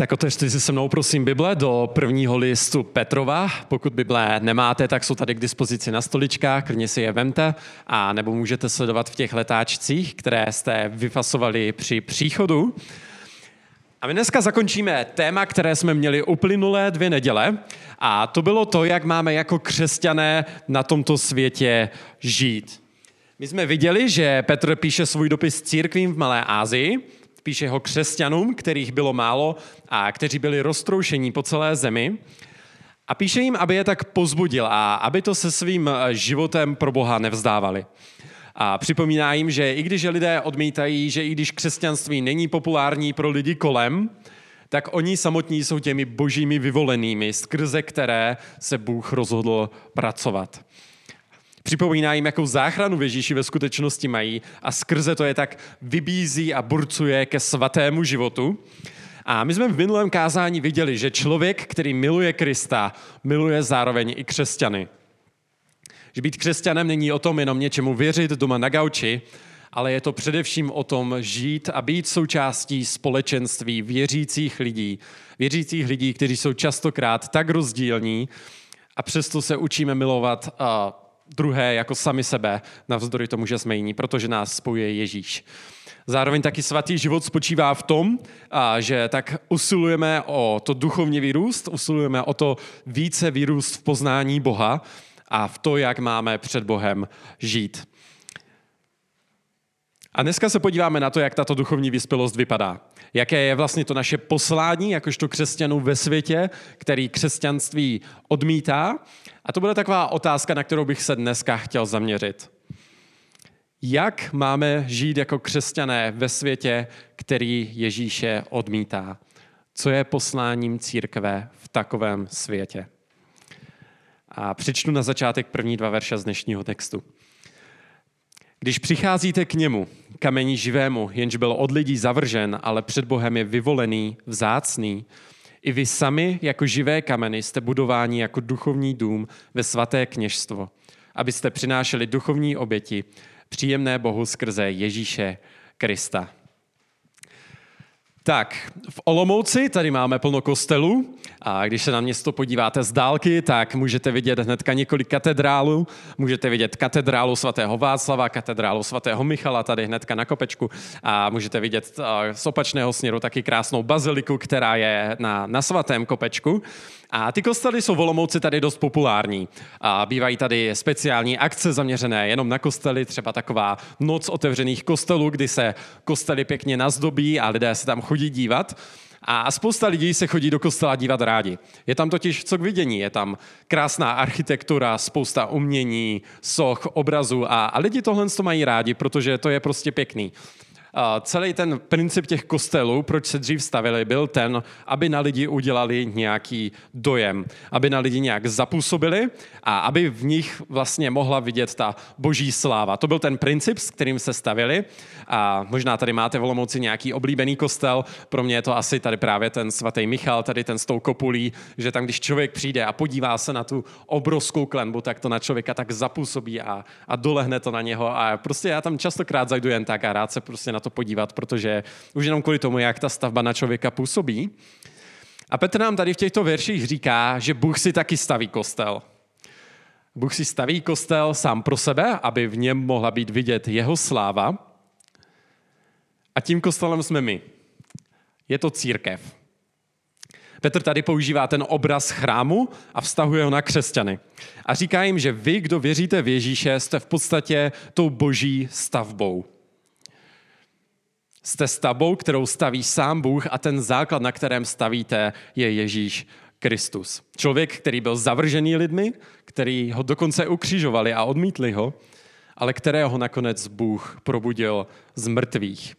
Tak otevřte si se mnou, prosím, Bible do prvního listu Petrova. Pokud Bible nemáte, tak jsou tady k dispozici na stoličkách, klidně si je vemte, a nebo můžete sledovat v těch letáčcích, které jste vyfasovali při příchodu. A my dneska zakončíme téma, které jsme měli uplynulé dvě neděle, a to bylo to, jak máme jako křesťané na tomto světě žít. My jsme viděli, že Petr píše svůj dopis církvím v Malé Ázii, píše ho křesťanům, kterých bylo málo a kteří byli roztroušení po celé zemi. A píše jim, aby je tak pozbudil a aby to se svým životem pro Boha nevzdávali. A připomíná jim, že i když lidé odmítají, že i když křesťanství není populární pro lidi kolem, tak oni samotní jsou těmi božími vyvolenými, skrze které se Bůh rozhodl pracovat. Připomíná jim, jakou záchranu v Ježíši ve skutečnosti mají a skrze to je tak vybízí a burcuje ke svatému životu. A my jsme v minulém kázání viděli, že člověk, který miluje Krista, miluje zároveň i křesťany. Že být křesťanem není o tom jenom něčemu věřit doma na gauči, ale je to především o tom žít a být součástí společenství věřících lidí. Věřících lidí, kteří jsou častokrát tak rozdílní a přesto se učíme milovat druhé jako sami sebe, navzdory tomu, že jsme jiní, protože nás spojuje Ježíš. Zároveň taky svatý život spočívá v tom, že tak usilujeme o to duchovní vyrůst, usilujeme o to více vyrůst v poznání Boha a v to, jak máme před Bohem žít. A dneska se podíváme na to, jak tato duchovní vyspělost vypadá. Jaké je vlastně to naše poslání, jakožto křesťanů ve světě, který křesťanství odmítá. A to bude taková otázka, na kterou bych se dneska chtěl zaměřit. Jak máme žít jako křesťané ve světě, který Ježíše odmítá? Co je posláním církve v takovém světě? A přečtu na začátek první dva verše z dnešního textu. Když přicházíte k němu, kamení živému, jenž byl od lidí zavržen, ale před Bohem je vyvolený, vzácný, i vy sami jako živé kameny jste budováni jako duchovní dům ve svaté kněžstvo, abyste přinášeli duchovní oběti, příjemné Bohu skrze Ježíše Krista. Tak, v Olomouci tady máme plno kostelů a když se na město podíváte z dálky, tak můžete vidět hnedka několik katedrálů. Můžete vidět katedrálu svatého Václava, katedrálu svatého Michala tady hnedka na kopečku a můžete vidět z opačného směru taky krásnou baziliku, která je na, na svatém kopečku. A ty kostely jsou v Olomouci tady dost populární. A bývají tady speciální akce zaměřené jenom na kostely, třeba taková noc otevřených kostelů, kdy se kostely pěkně nazdobí a lidé se tam chodí dívat. A spousta lidí se chodí do kostela dívat rádi. Je tam totiž co k vidění, je tam krásná architektura, spousta umění, soch, obrazů a, a lidi tohle to mají rádi, protože to je prostě pěkný celý ten princip těch kostelů, proč se dřív stavili, byl ten, aby na lidi udělali nějaký dojem, aby na lidi nějak zapůsobili a aby v nich vlastně mohla vidět ta boží sláva. To byl ten princip, s kterým se stavili a možná tady máte v Olomouci nějaký oblíbený kostel, pro mě je to asi tady právě ten svatý Michal, tady ten s tou kopulí, že tam, když člověk přijde a podívá se na tu obrovskou klenbu, tak to na člověka tak zapůsobí a, a dolehne to na něho. A prostě já tam častokrát zajdu jen tak a rád se prostě na to podívat, protože už jenom kvůli tomu, jak ta stavba na člověka působí. A Petr nám tady v těchto verších říká, že Bůh si taky staví kostel. Bůh si staví kostel sám pro sebe, aby v něm mohla být vidět jeho sláva. A tím kostelem jsme my. Je to církev. Petr tady používá ten obraz chrámu a vztahuje ho na křesťany. A říká jim, že vy, kdo věříte v Ježíše, jste v podstatě tou boží stavbou. Jste stavbou, kterou staví sám Bůh a ten základ, na kterém stavíte, je Ježíš Kristus. Člověk, který byl zavržený lidmi, který ho dokonce ukřižovali a odmítli ho, ale kterého nakonec Bůh probudil z mrtvých.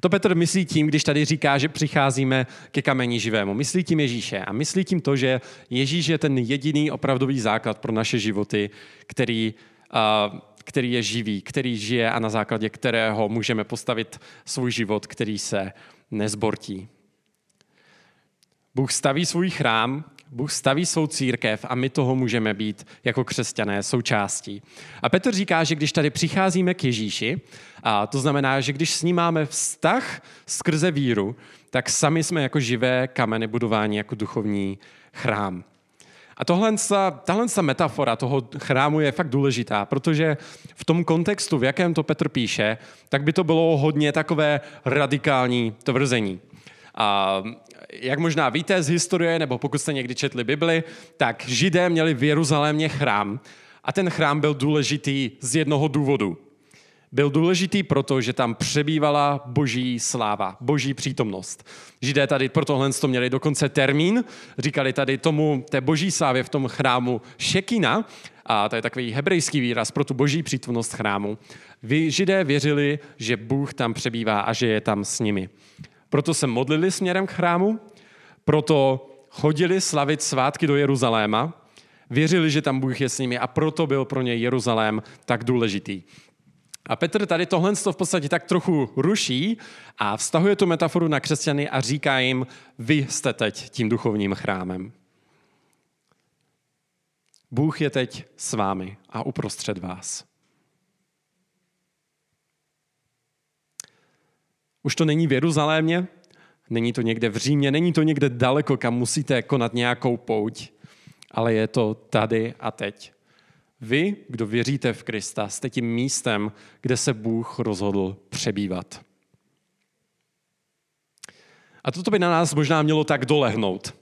To Petr myslí tím, když tady říká, že přicházíme ke kamení živému. Myslí tím Ježíše a myslí tím to, že Ježíš je ten jediný opravdový základ pro naše životy, který uh, který je živý, který žije a na základě kterého můžeme postavit svůj život, který se nezbortí. Bůh staví svůj chrám, Bůh staví svou církev a my toho můžeme být jako křesťané součástí. A Petr říká, že když tady přicházíme k Ježíši, a to znamená, že když s ním máme vztah skrze víru, tak sami jsme jako živé kameny budování jako duchovní chrám. A tohle, tahle metafora toho chrámu je fakt důležitá, protože v tom kontextu, v jakém to Petr píše, tak by to bylo hodně takové radikální tvrzení. A jak možná víte z historie, nebo pokud jste někdy četli Bibli, tak Židé měli v Jeruzalémě chrám. A ten chrám byl důležitý z jednoho důvodu. Byl důležitý proto, že tam přebývala boží sláva, boží přítomnost. Židé tady pro tohle to měli dokonce termín, říkali tady tomu té boží slávě v tom chrámu šekina, a to je takový hebrejský výraz pro tu boží přítomnost chrámu. Vy židé věřili, že Bůh tam přebývá a že je tam s nimi. Proto se modlili směrem k chrámu, proto chodili slavit svátky do Jeruzaléma, věřili, že tam Bůh je s nimi a proto byl pro ně Jeruzalém tak důležitý. A Petr tady tohle v podstatě tak trochu ruší a vztahuje tu metaforu na křesťany a říká jim, vy jste teď tím duchovním chrámem. Bůh je teď s vámi a uprostřed vás. Už to není v Jeruzalémě, není to někde v Římě, není to někde daleko, kam musíte konat nějakou pouť, ale je to tady a teď. Vy, kdo věříte v Krista, jste tím místem, kde se Bůh rozhodl přebývat. A toto by na nás možná mělo tak dolehnout,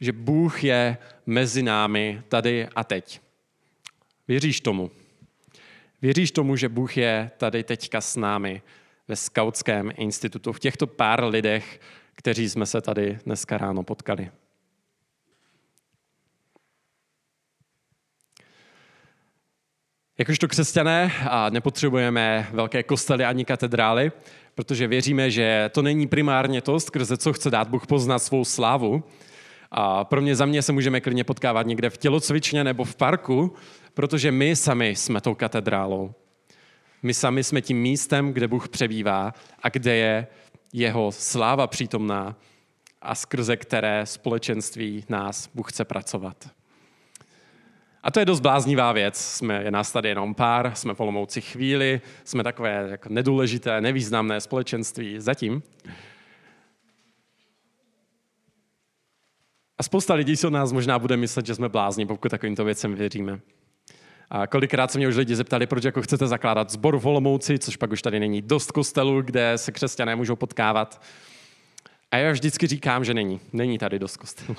že Bůh je mezi námi tady a teď. Věříš tomu? Věříš tomu, že Bůh je tady teďka s námi ve Skautském institutu, v těchto pár lidech, kteří jsme se tady dneska ráno potkali? Jakožto křesťané a nepotřebujeme velké kostely ani katedrály, protože věříme, že to není primárně to, skrze co chce dát Bůh poznat svou slávu. A pro mě za mě se můžeme klidně potkávat někde v tělocvičně nebo v parku, protože my sami jsme tou katedrálou. My sami jsme tím místem, kde Bůh přebývá a kde je jeho sláva přítomná a skrze které společenství nás Bůh chce pracovat. A to je dost bláznivá věc. Jsme, je nás tady jenom pár, jsme v Olomouci chvíli, jsme takové jako nedůležité, nevýznamné společenství zatím. A spousta lidí si od nás možná bude myslet, že jsme blázni, pokud takovýmto věcem věříme. A kolikrát se mě už lidi zeptali, proč jako chcete zakládat zbor v Olomouci, což pak už tady není dost kostelů, kde se křesťané můžou potkávat. A já vždycky říkám, že není. Není tady dost kostelů.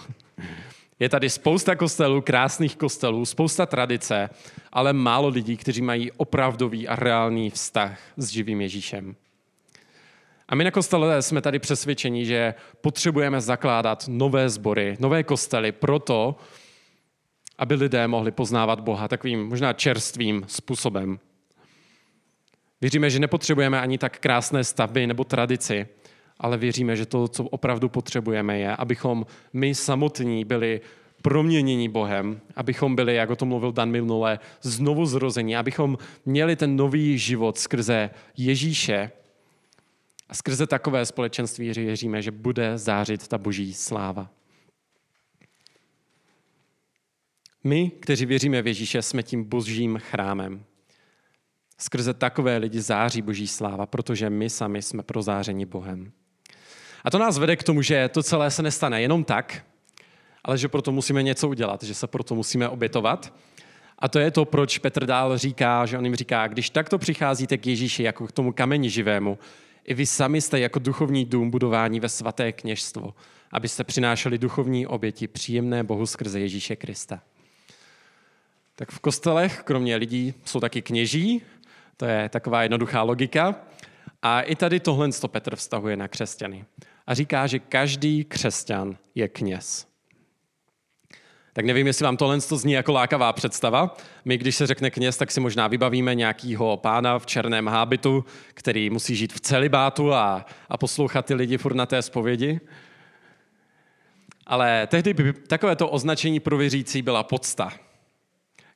Je tady spousta kostelů, krásných kostelů, spousta tradice, ale málo lidí, kteří mají opravdový a reálný vztah s živým Ježíšem. A my na kostele jsme tady přesvědčeni, že potřebujeme zakládat nové sbory, nové kostely proto, aby lidé mohli poznávat Boha takovým možná čerstvým způsobem. Věříme, že nepotřebujeme ani tak krásné stavby nebo tradici, ale věříme, že to, co opravdu potřebujeme, je, abychom my samotní byli proměnění Bohem, abychom byli, jak o tom mluvil Dan minule, znovu zrození, abychom měli ten nový život skrze Ježíše a skrze takové společenství věříme, že bude zářit ta boží sláva. My, kteří věříme v Ježíše, jsme tím božím chrámem. Skrze takové lidi září boží sláva, protože my sami jsme prozářeni Bohem. A to nás vede k tomu, že to celé se nestane jenom tak, ale že proto musíme něco udělat, že se proto musíme obětovat. A to je to, proč Petr dál říká, že on jim říká, když takto přicházíte k Ježíši jako k tomu kameni živému, i vy sami jste jako duchovní dům budování ve svaté kněžstvo, abyste přinášeli duchovní oběti příjemné Bohu skrze Ježíše Krista. Tak v kostelech, kromě lidí, jsou taky kněží, to je taková jednoduchá logika. A i tady tohle Petr vztahuje na křesťany a říká, že každý křesťan je kněz. Tak nevím, jestli vám tohle to zní jako lákavá představa. My, když se řekne kněz, tak si možná vybavíme nějakýho pána v černém hábitu, který musí žít v celibátu a, a poslouchat ty lidi furt na té zpovědi. Ale tehdy by takovéto označení pro věřící byla podsta.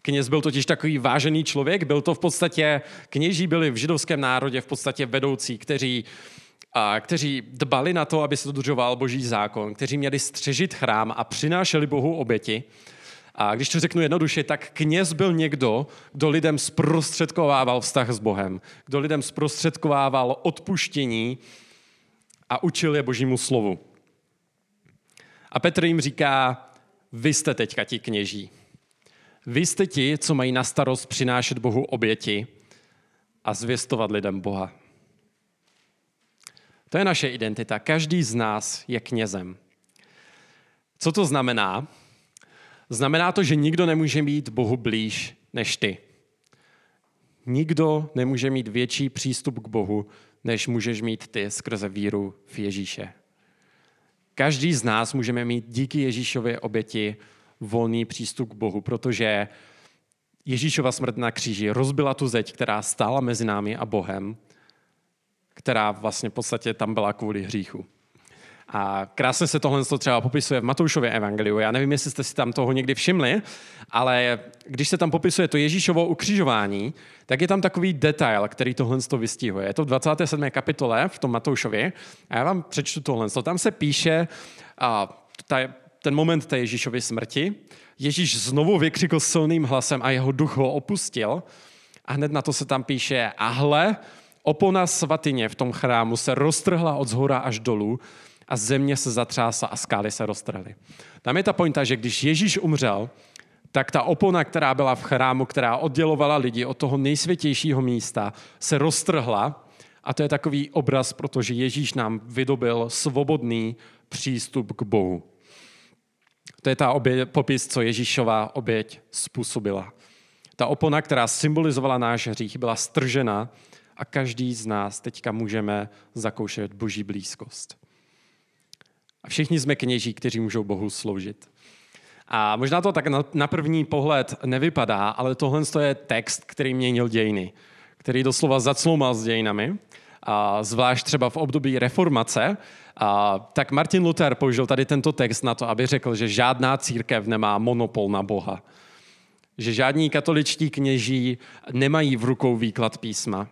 Kněz byl totiž takový vážený člověk, byl to v podstatě, kněží byli v židovském národě v podstatě vedoucí, kteří a kteří dbali na to, aby se dodržoval boží zákon, kteří měli střežit chrám a přinášeli Bohu oběti. A když to řeknu jednoduše, tak kněz byl někdo, kdo lidem zprostředkovával vztah s Bohem, kdo lidem zprostředkovával odpuštění a učil je božímu slovu. A Petr jim říká, vy jste teďka ti kněží. Vy jste ti, co mají na starost přinášet Bohu oběti a zvěstovat lidem Boha. To je naše identita. Každý z nás je knězem. Co to znamená? Znamená to, že nikdo nemůže mít Bohu blíž než ty. Nikdo nemůže mít větší přístup k Bohu, než můžeš mít ty skrze víru v Ježíše. Každý z nás můžeme mít díky Ježíšově oběti volný přístup k Bohu, protože Ježíšova smrt na kříži rozbila tu zeď, která stála mezi námi a Bohem, která vlastně v podstatě tam byla kvůli hříchu. A krásně se tohle třeba popisuje v Matoušově evangeliu. Já nevím, jestli jste si tam toho někdy všimli, ale když se tam popisuje to Ježíšovo ukřižování, tak je tam takový detail, který tohle vystihuje. Je to v 27. kapitole v tom Matoušově a já vám přečtu tohle. Tam se píše a, ta, ten moment té Ježíšovy smrti. Ježíš znovu vykřikl silným hlasem a jeho duch ho opustil. A hned na to se tam píše, a hle, opona svatyně v tom chrámu se roztrhla od zhora až dolů a země se zatřásla a skály se roztrhly. Tam je ta pointa, že když Ježíš umřel, tak ta opona, která byla v chrámu, která oddělovala lidi od toho nejsvětějšího místa, se roztrhla. A to je takový obraz, protože Ježíš nám vydobil svobodný přístup k Bohu. To je ta obě, popis, co Ježíšová oběť způsobila. Ta opona, která symbolizovala náš hřích, byla stržena a každý z nás teďka můžeme zakoušet boží blízkost. A všichni jsme kněží, kteří můžou Bohu sloužit. A možná to tak na první pohled nevypadá, ale tohle je text, který měnil dějiny, který doslova zacloumal s dějinami, a zvlášť třeba v období reformace, a, tak Martin Luther použil tady tento text na to, aby řekl, že žádná církev nemá monopol na Boha. Že žádní katoličtí kněží nemají v rukou výklad písma,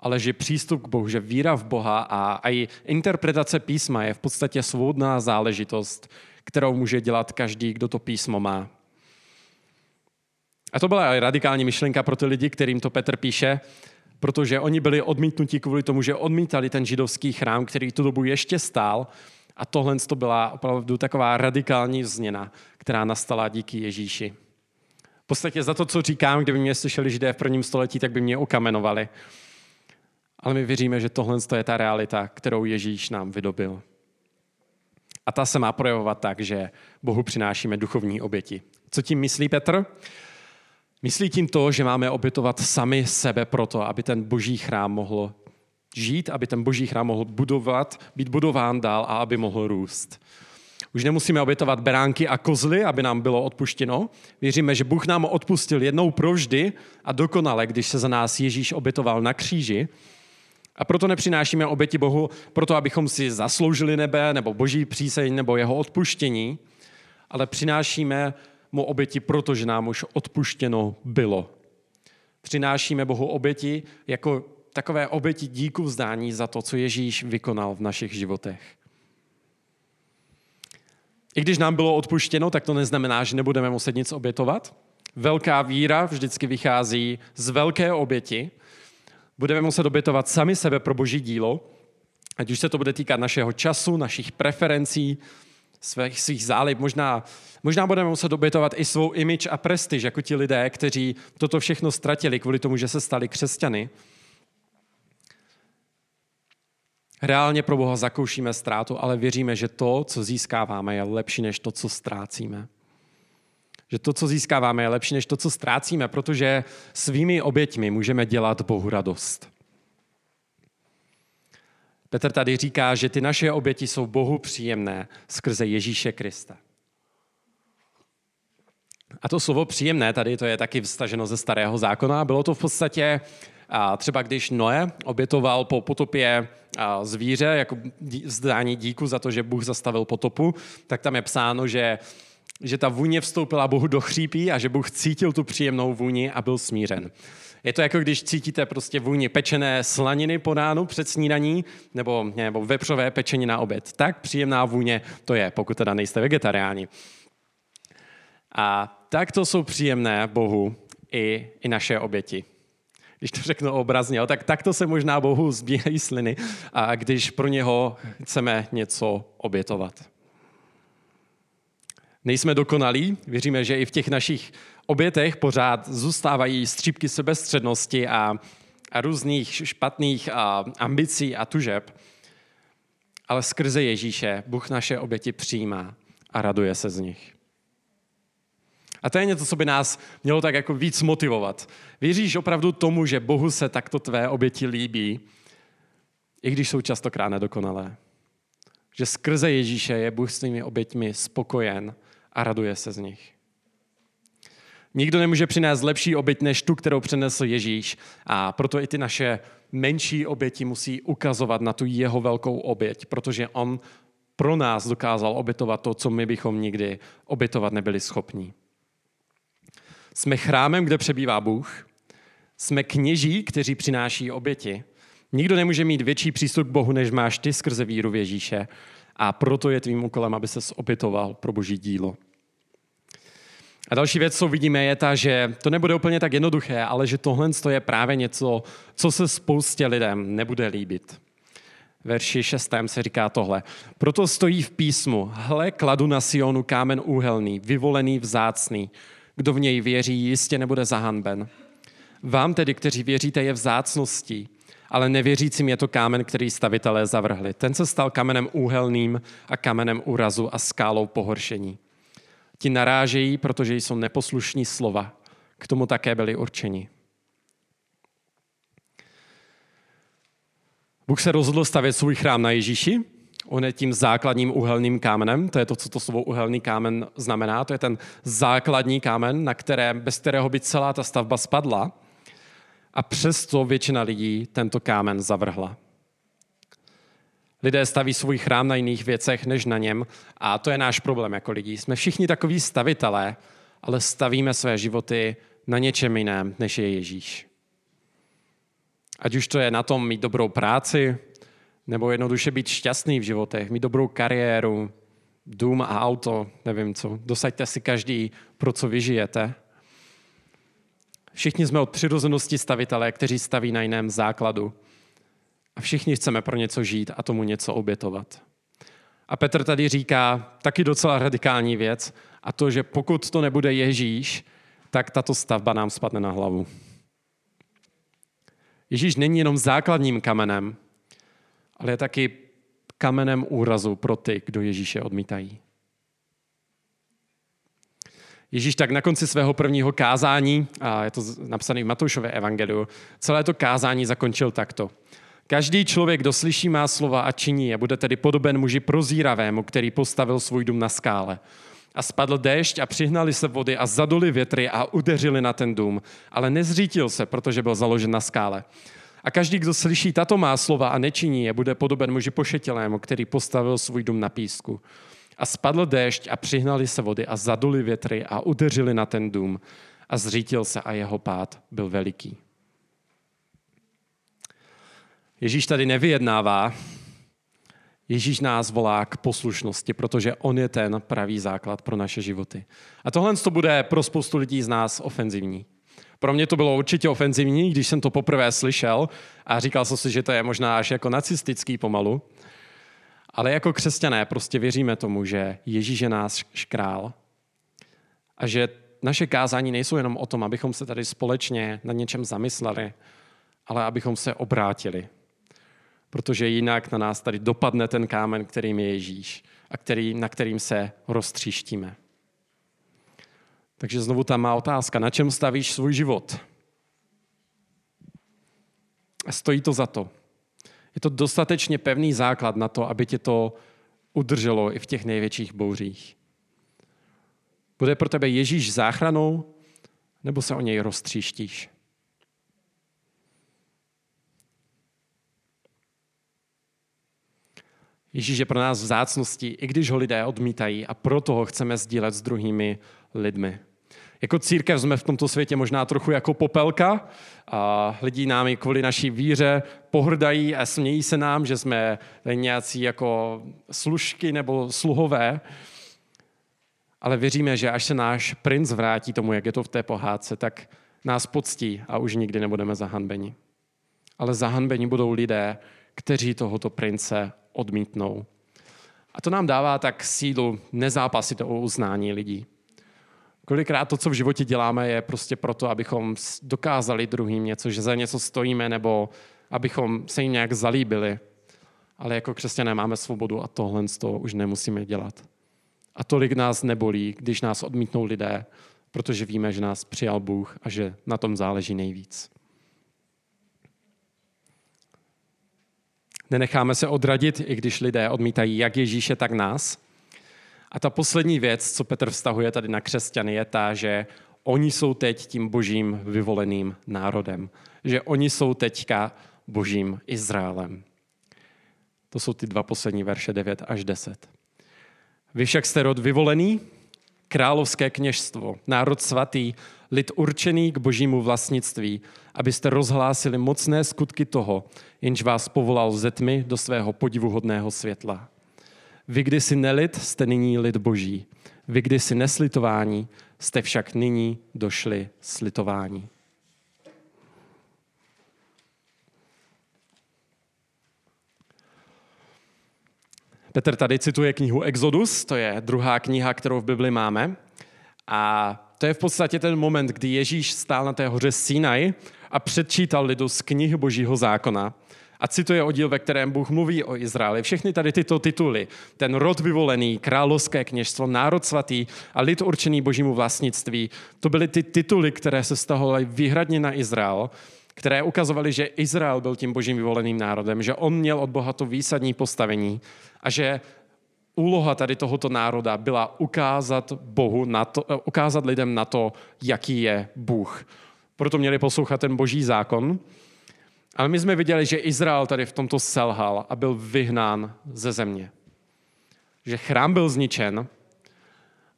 ale že přístup k Bohu, že víra v Boha a, a i interpretace písma je v podstatě svobodná záležitost, kterou může dělat každý, kdo to písmo má. A to byla radikální myšlenka pro ty lidi, kterým to Petr píše, protože oni byli odmítnutí kvůli tomu, že odmítali ten židovský chrám, který tu dobu ještě stál. A tohle to byla opravdu taková radikální změna, která nastala díky Ježíši. V podstatě za to, co říkám, kdyby mě slyšeli židé v prvním století, tak by mě okamenovali. Ale my věříme, že tohle je ta realita, kterou Ježíš nám vydobil. A ta se má projevovat tak, že Bohu přinášíme duchovní oběti. Co tím myslí Petr? Myslí tím to, že máme obětovat sami sebe proto, aby ten boží chrám mohl žít, aby ten boží chrám mohl budovat, být budován dál a aby mohl růst. Už nemusíme obětovat beránky a kozly, aby nám bylo odpuštěno. Věříme, že Bůh nám odpustil jednou provždy a dokonale, když se za nás Ježíš obětoval na kříži. A proto nepřinášíme oběti Bohu, proto abychom si zasloužili nebe, nebo boží příseň, nebo jeho odpuštění, ale přinášíme mu oběti, protože nám už odpuštěno bylo. Přinášíme Bohu oběti jako takové oběti díku vzdání za to, co Ježíš vykonal v našich životech. I když nám bylo odpuštěno, tak to neznamená, že nebudeme muset nic obětovat. Velká víra vždycky vychází z velké oběti. Budeme muset obětovat sami sebe pro boží dílo, ať už se to bude týkat našeho času, našich preferencí, svých, svých zálib. Možná, možná budeme muset obětovat i svou image a prestiž, jako ti lidé, kteří toto všechno ztratili kvůli tomu, že se stali křesťany. Reálně pro Boha zakoušíme ztrátu, ale věříme, že to, co získáváme, je lepší než to, co ztrácíme. Že to, co získáváme, je lepší než to, co ztrácíme, protože svými oběťmi můžeme dělat Bohu radost. Petr tady říká, že ty naše oběti jsou Bohu příjemné skrze Ježíše Krista. A to slovo příjemné tady, to je taky vstaženo ze starého zákona. Bylo to v podstatě třeba když Noé obětoval po potopě zvíře jako vzdání díku za to, že Bůh zastavil potopu, tak tam je psáno, že, že ta vůně vstoupila Bohu do chřípí a že Bůh cítil tu příjemnou vůni a byl smířen. Je to jako když cítíte prostě vůni pečené slaniny po ránu před snídaní nebo, nebo vepřové pečení na oběd. Tak příjemná vůně to je, pokud teda nejste vegetariáni. A tak to jsou příjemné Bohu i, i naše oběti. když to řeknu obrazně, tak takto se možná Bohu zbíhají sliny, a když pro něho chceme něco obětovat. Nejsme dokonalí, věříme, že i v těch našich obětech pořád zůstávají střípky sebestřednosti a, a různých špatných a ambicí a tužeb, ale skrze Ježíše Bůh naše oběti přijímá a raduje se z nich. A to je něco, co by nás mělo tak jako víc motivovat. Věříš opravdu tomu, že Bohu se takto tvé oběti líbí, i když jsou častokrát nedokonalé. Že skrze Ježíše je Bůh s tvými oběťmi spokojen a raduje se z nich. Nikdo nemůže přinést lepší oběť než tu, kterou přinesl Ježíš. A proto i ty naše menší oběti musí ukazovat na tu jeho velkou oběť, protože on pro nás dokázal obětovat to, co my bychom nikdy obětovat nebyli schopni. Jsme chrámem, kde přebývá Bůh. Jsme kněží, kteří přináší oběti. Nikdo nemůže mít větší přístup k Bohu, než máš ty skrze víru v Ježíše. A proto je tvým úkolem, aby se obětoval pro boží dílo. A další věc, co vidíme, je ta, že to nebude úplně tak jednoduché, ale že tohle je právě něco, co se spoustě lidem nebude líbit. Verši 6. se říká tohle. Proto stojí v písmu, hle, kladu na Sionu kámen úhelný, vyvolený, vzácný. Kdo v něj věří, jistě nebude zahanben. Vám tedy, kteří věříte, je vzácností, ale nevěřícím je to kámen, který stavitelé zavrhli. Ten se stal kamenem úhelným a kamenem úrazu a skálou pohoršení. Ti narážejí, protože jsou neposlušní slova. K tomu také byli určeni. Bůh se rozhodl stavět svůj chrám na Ježíši. On je tím základním uhelným kámenem. To je to, co to slovo uhelný kámen znamená. To je ten základní kámen, na které, bez kterého by celá ta stavba spadla. A přesto většina lidí tento kámen zavrhla. Lidé staví svůj chrám na jiných věcech než na něm a to je náš problém jako lidí. Jsme všichni takoví stavitelé, ale stavíme své životy na něčem jiném, než je Ježíš. Ať už to je na tom mít dobrou práci, nebo jednoduše být šťastný v životech, mít dobrou kariéru, dům a auto, nevím co. Dosaďte si každý, pro co vyžijete. Všichni jsme od přirozenosti stavitelé, kteří staví na jiném základu. A všichni chceme pro něco žít a tomu něco obětovat. A Petr tady říká taky docela radikální věc, a to, že pokud to nebude Ježíš, tak tato stavba nám spadne na hlavu. Ježíš není jenom základním kamenem, ale je taky kamenem úrazu pro ty, kdo Ježíše odmítají. Ježíš tak na konci svého prvního kázání, a je to napsané v Matoušové evangeliu, celé to kázání zakončil takto. Každý člověk, kdo slyší má slova a činí je, bude tedy podoben muži prozíravému, který postavil svůj dům na skále. A spadl déšť a přihnali se vody a zaduli větry a udeřili na ten dům, ale nezřítil se, protože byl založen na skále. A každý, kdo slyší tato má slova a nečiní je, bude podoben muži pošetilému, který postavil svůj dům na písku. A spadl déšť a přihnali se vody a zaduli větry a udeřili na ten dům a zřítil se a jeho pád byl veliký. Ježíš tady nevyjednává, Ježíš nás volá k poslušnosti, protože on je ten pravý základ pro naše životy. A tohle to bude pro spoustu lidí z nás ofenzivní. Pro mě to bylo určitě ofenzivní, když jsem to poprvé slyšel a říkal jsem si, že to je možná až jako nacistický pomalu. Ale jako křesťané prostě věříme tomu, že Ježíš je náš král a že naše kázání nejsou jenom o tom, abychom se tady společně na něčem zamysleli, ale abychom se obrátili protože jinak na nás tady dopadne ten kámen, kterým je Ježíš a který, na kterým se roztříštíme. Takže znovu tam má otázka, na čem stavíš svůj život? Stojí to za to. Je to dostatečně pevný základ na to, aby tě to udrželo i v těch největších bouřích. Bude pro tebe Ježíš záchranou, nebo se o něj roztříštíš? Ježíš je pro nás vzácností, i když ho lidé odmítají a proto ho chceme sdílet s druhými lidmi. Jako církev jsme v tomto světě možná trochu jako popelka a lidi námi kvůli naší víře pohrdají a smějí se nám, že jsme nějací jako služky nebo sluhové. Ale věříme, že až se náš princ vrátí tomu, jak je to v té pohádce, tak nás poctí a už nikdy nebudeme zahanbeni. Ale zahanbeni budou lidé, kteří tohoto prince odmítnou. A to nám dává tak sílu nezápasit o uznání lidí. Kolikrát to, co v životě děláme, je prostě proto, abychom dokázali druhým něco, že za něco stojíme, nebo abychom se jim nějak zalíbili. Ale jako křesťané máme svobodu a tohle z toho už nemusíme dělat. A tolik nás nebolí, když nás odmítnou lidé, protože víme, že nás přijal Bůh a že na tom záleží nejvíc. Nenecháme se odradit, i když lidé odmítají jak Ježíše, tak nás. A ta poslední věc, co Petr vztahuje tady na křesťany, je ta, že oni jsou teď tím božím vyvoleným národem. Že oni jsou teďka božím Izraelem. To jsou ty dva poslední verše 9 až 10. Vy však jste rod vyvolený, královské kněžstvo, národ svatý, lid určený k božímu vlastnictví, abyste rozhlásili mocné skutky toho, jenž vás povolal ze tmy do svého podivuhodného světla. Vy kdysi nelid, jste nyní lid boží. Vy kdysi neslitování, jste však nyní došli slitování. Petr tady cituje knihu Exodus, to je druhá kniha, kterou v Bibli máme. A to je v podstatě ten moment, kdy Ježíš stál na té hoře Sinai a předčítal lidu z knihy Božího zákona. A cituje oddíl, ve kterém Bůh mluví o Izraeli. Všechny tady tyto tituly, ten rod vyvolený, královské kněžstvo, národ svatý a lid určený božímu vlastnictví, to byly ty tituly, které se stahovaly výhradně na Izrael, které ukazovaly, že Izrael byl tím božím vyvoleným národem, že on měl od Boha to výsadní postavení a že úloha tady tohoto národa byla ukázat Bohu, na to, eh, ukázat lidem na to, jaký je Bůh. Proto měli poslouchat ten boží zákon. Ale my jsme viděli, že Izrael tady v tomto selhal a byl vyhnán ze země. Že chrám byl zničen,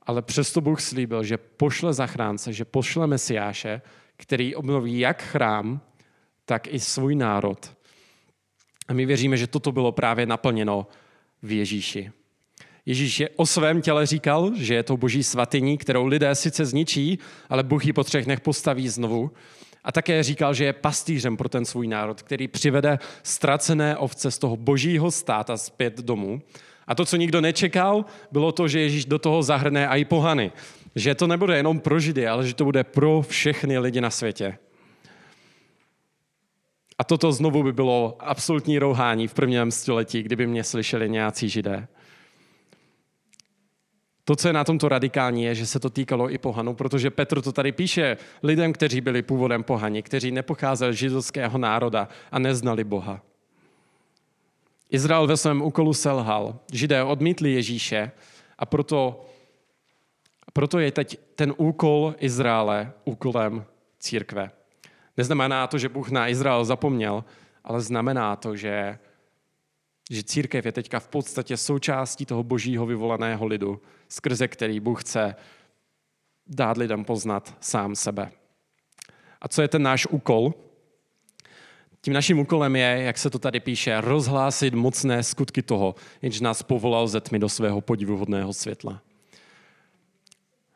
ale přesto Bůh slíbil, že pošle zachránce, že pošle Mesiáše, který obnoví jak chrám, tak i svůj národ. A my věříme, že toto bylo právě naplněno v Ježíši. Ježíš je o svém těle říkal, že je to boží svatyní, kterou lidé sice zničí, ale Bůh ji po třech dnech postaví znovu. A také říkal, že je pastýřem pro ten svůj národ, který přivede ztracené ovce z toho božího státa zpět domů. A to, co nikdo nečekal, bylo to, že Ježíš do toho zahrne i pohany. Že to nebude jenom pro Židy, ale že to bude pro všechny lidi na světě. A toto znovu by bylo absolutní rouhání v prvním století, kdyby mě slyšeli nějací židé. To, co je na tomto radikální, je, že se to týkalo i pohanů, protože Petr to tady píše lidem, kteří byli původem pohani, kteří nepocházeli z židovského národa a neznali Boha. Izrael ve svém úkolu selhal. Židé odmítli Ježíše a proto, proto je teď ten úkol Izraele úkolem církve. Neznamená to, že Bůh na Izrael zapomněl, ale znamená to, že, že církev je teďka v podstatě součástí toho božího vyvolaného lidu, skrze který Bůh chce dát lidem poznat sám sebe. A co je ten náš úkol? Tím naším úkolem je, jak se to tady píše, rozhlásit mocné skutky toho, jenž nás povolal ze tmy do svého podivuhodného světla.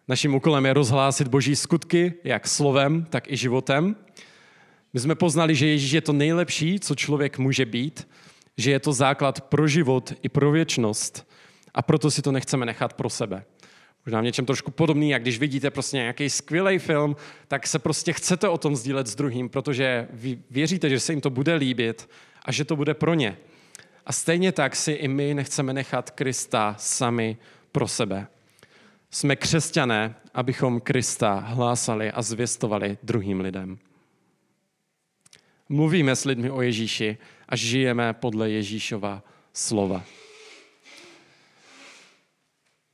Naším úkolem je rozhlásit boží skutky, jak slovem, tak i životem. My jsme poznali, že Ježíš je to nejlepší, co člověk může být, že je to základ pro život i pro věčnost a proto si to nechceme nechat pro sebe. Možná v něčem trošku podobný, jak když vidíte prostě nějaký skvělý film, tak se prostě chcete o tom sdílet s druhým, protože vy věříte, že se jim to bude líbit a že to bude pro ně. A stejně tak si i my nechceme nechat Krista sami pro sebe. Jsme křesťané, abychom Krista hlásali a zvěstovali druhým lidem. Mluvíme s lidmi o Ježíši a žijeme podle Ježíšova slova.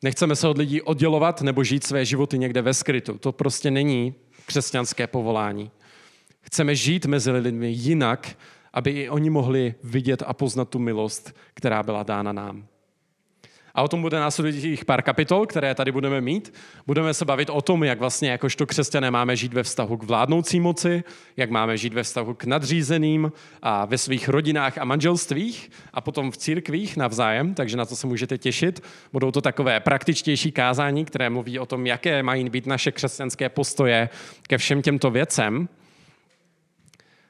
Nechceme se od lidí oddělovat nebo žít své životy někde ve skrytu. To prostě není křesťanské povolání. Chceme žít mezi lidmi jinak, aby i oni mohli vidět a poznat tu milost, která byla dána nám. A o tom bude následujících pár kapitol, které tady budeme mít. Budeme se bavit o tom, jak vlastně jakožto křesťané máme žít ve vztahu k vládnoucí moci, jak máme žít ve vztahu k nadřízeným a ve svých rodinách a manželstvích a potom v církvích navzájem, takže na to se můžete těšit. Budou to takové praktičtější kázání, které mluví o tom, jaké mají být naše křesťanské postoje ke všem těmto věcem.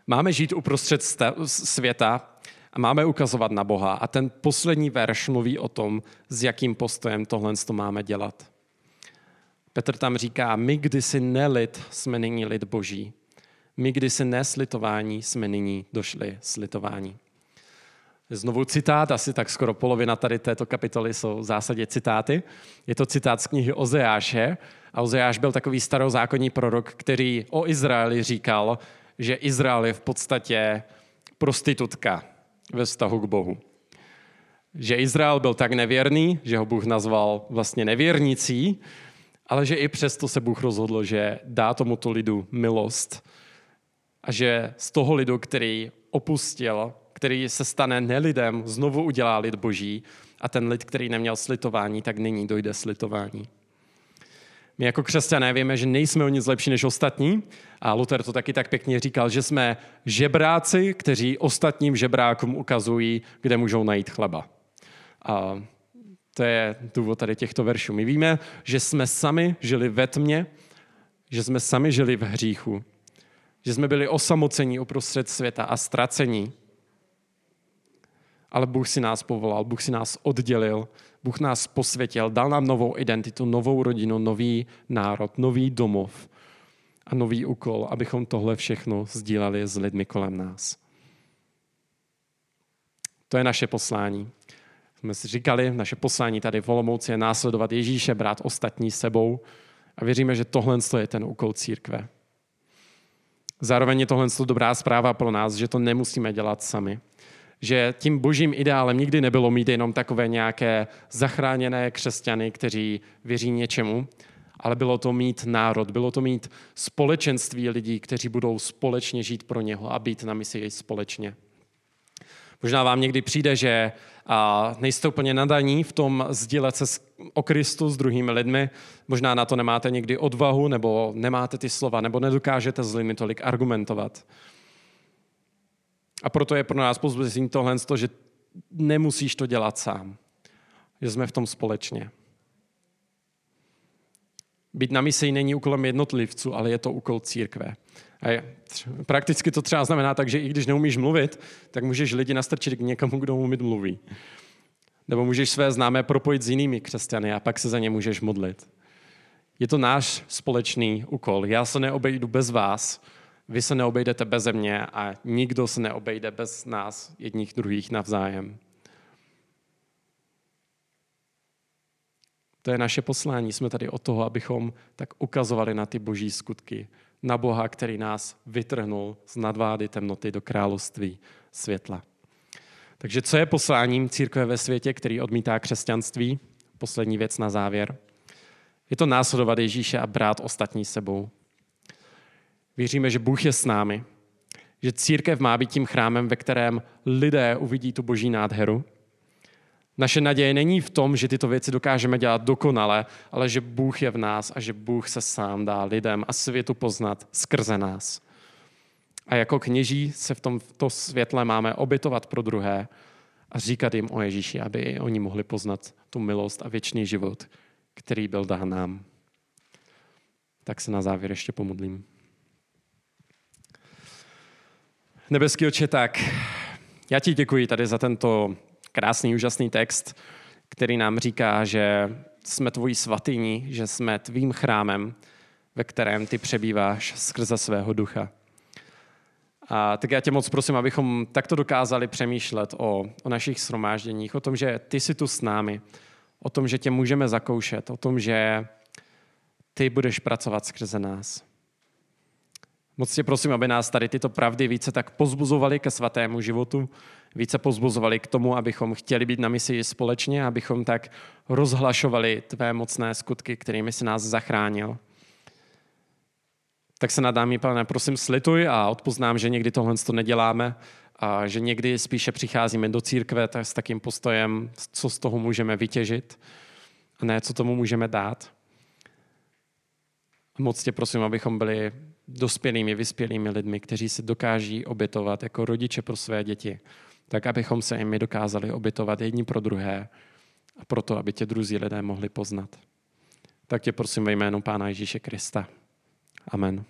Máme žít uprostřed světa, a máme ukazovat na Boha. A ten poslední verš mluví o tom, s jakým postojem tohle to máme dělat. Petr tam říká, my kdysi nelid, jsme nyní lid boží. My kdysi neslitování, jsme nyní došli slitování. Znovu citát, asi tak skoro polovina tady této kapitoly jsou v zásadě citáty. Je to citát z knihy Ozeáše. A Ozeáš byl takový starozákonní prorok, který o Izraeli říkal, že Izrael je v podstatě prostitutka ve vztahu k Bohu. Že Izrael byl tak nevěrný, že ho Bůh nazval vlastně nevěrnicí, ale že i přesto se Bůh rozhodl, že dá tomuto lidu milost a že z toho lidu, který opustil, který se stane nelidem, znovu udělá lid boží a ten lid, který neměl slitování, tak nyní dojde slitování. My jako křesťané víme, že nejsme o nic lepší než ostatní a Luther to taky tak pěkně říkal, že jsme žebráci, kteří ostatním žebrákům ukazují, kde můžou najít chleba. A to je důvod tady těchto veršů. My víme, že jsme sami žili ve tmě, že jsme sami žili v hříchu, že jsme byli osamocení uprostřed světa a ztracení. Ale Bůh si nás povolal, Bůh si nás oddělil Bůh nás posvětil, dal nám novou identitu, novou rodinu, nový národ, nový domov a nový úkol, abychom tohle všechno sdíleli s lidmi kolem nás. To je naše poslání. Jsme si říkali, naše poslání tady v Olomouci je následovat Ježíše, brát ostatní sebou a věříme, že tohle je ten úkol církve. Zároveň je tohle dobrá zpráva pro nás, že to nemusíme dělat sami že tím božím ideálem nikdy nebylo mít jenom takové nějaké zachráněné křesťany, kteří věří něčemu, ale bylo to mít národ, bylo to mít společenství lidí, kteří budou společně žít pro něho a být na misi společně. Možná vám někdy přijde, že nejste úplně nadaní v tom sdílet se o Kristu s druhými lidmi. Možná na to nemáte někdy odvahu, nebo nemáte ty slova, nebo nedokážete s lidmi tolik argumentovat. A proto je pro nás pozbuzení tohle, že nemusíš to dělat sám. Že jsme v tom společně. Být na misi není úkolem jednotlivců, ale je to úkol církve. A je, prakticky to třeba znamená tak, že i když neumíš mluvit, tak můžeš lidi nastrčit k někomu, kdo umí mluví. Nebo můžeš své známé propojit s jinými křesťany a pak se za ně můžeš modlit. Je to náš společný úkol. Já se neobejdu bez vás, vy se neobejdete bez mě a nikdo se neobejde bez nás jedních druhých navzájem. To je naše poslání. Jsme tady o toho, abychom tak ukazovali na ty boží skutky, na Boha, který nás vytrhnul z nadvády temnoty do království světla. Takže co je posláním církve ve světě, který odmítá křesťanství? Poslední věc na závěr. Je to následovat Ježíše a brát ostatní sebou. Věříme, že Bůh je s námi, že církev má být tím chrámem, ve kterém lidé uvidí tu boží nádheru. Naše naděje není v tom, že tyto věci dokážeme dělat dokonale, ale že Bůh je v nás a že Bůh se sám dá lidem a světu poznat skrze nás. A jako kněží se v tomto světle máme obětovat pro druhé a říkat jim o Ježíši, aby oni mohli poznat tu milost a věčný život, který byl dán nám. Tak se na závěr ještě pomodlím. Nebeský oče, tak já ti děkuji tady za tento krásný, úžasný text, který nám říká, že jsme tvojí svatyní, že jsme tvým chrámem, ve kterém ty přebýváš skrze svého ducha. A tak já tě moc prosím, abychom takto dokázali přemýšlet o, o našich shromážděních, o tom, že ty jsi tu s námi, o tom, že tě můžeme zakoušet, o tom, že ty budeš pracovat skrze nás. Moc tě prosím, aby nás tady tyto pravdy více tak pozbuzovali ke svatému životu, více pozbuzovali k tomu, abychom chtěli být na misi společně, abychom tak rozhlašovali tvé mocné skutky, kterými si nás zachránil. Tak se nad námi, pane, prosím, slituj a odpoznám, že někdy tohle to neděláme a že někdy spíše přicházíme do církve tak s takým postojem, co z toho můžeme vytěžit a ne, co tomu můžeme dát. Moc tě prosím, abychom byli dospělými, vyspělými lidmi, kteří se dokáží obětovat jako rodiče pro své děti, tak abychom se i my dokázali obětovat jedni pro druhé a proto, aby tě druzí lidé mohli poznat. Tak tě prosím ve jménu Pána Ježíše Krista. Amen.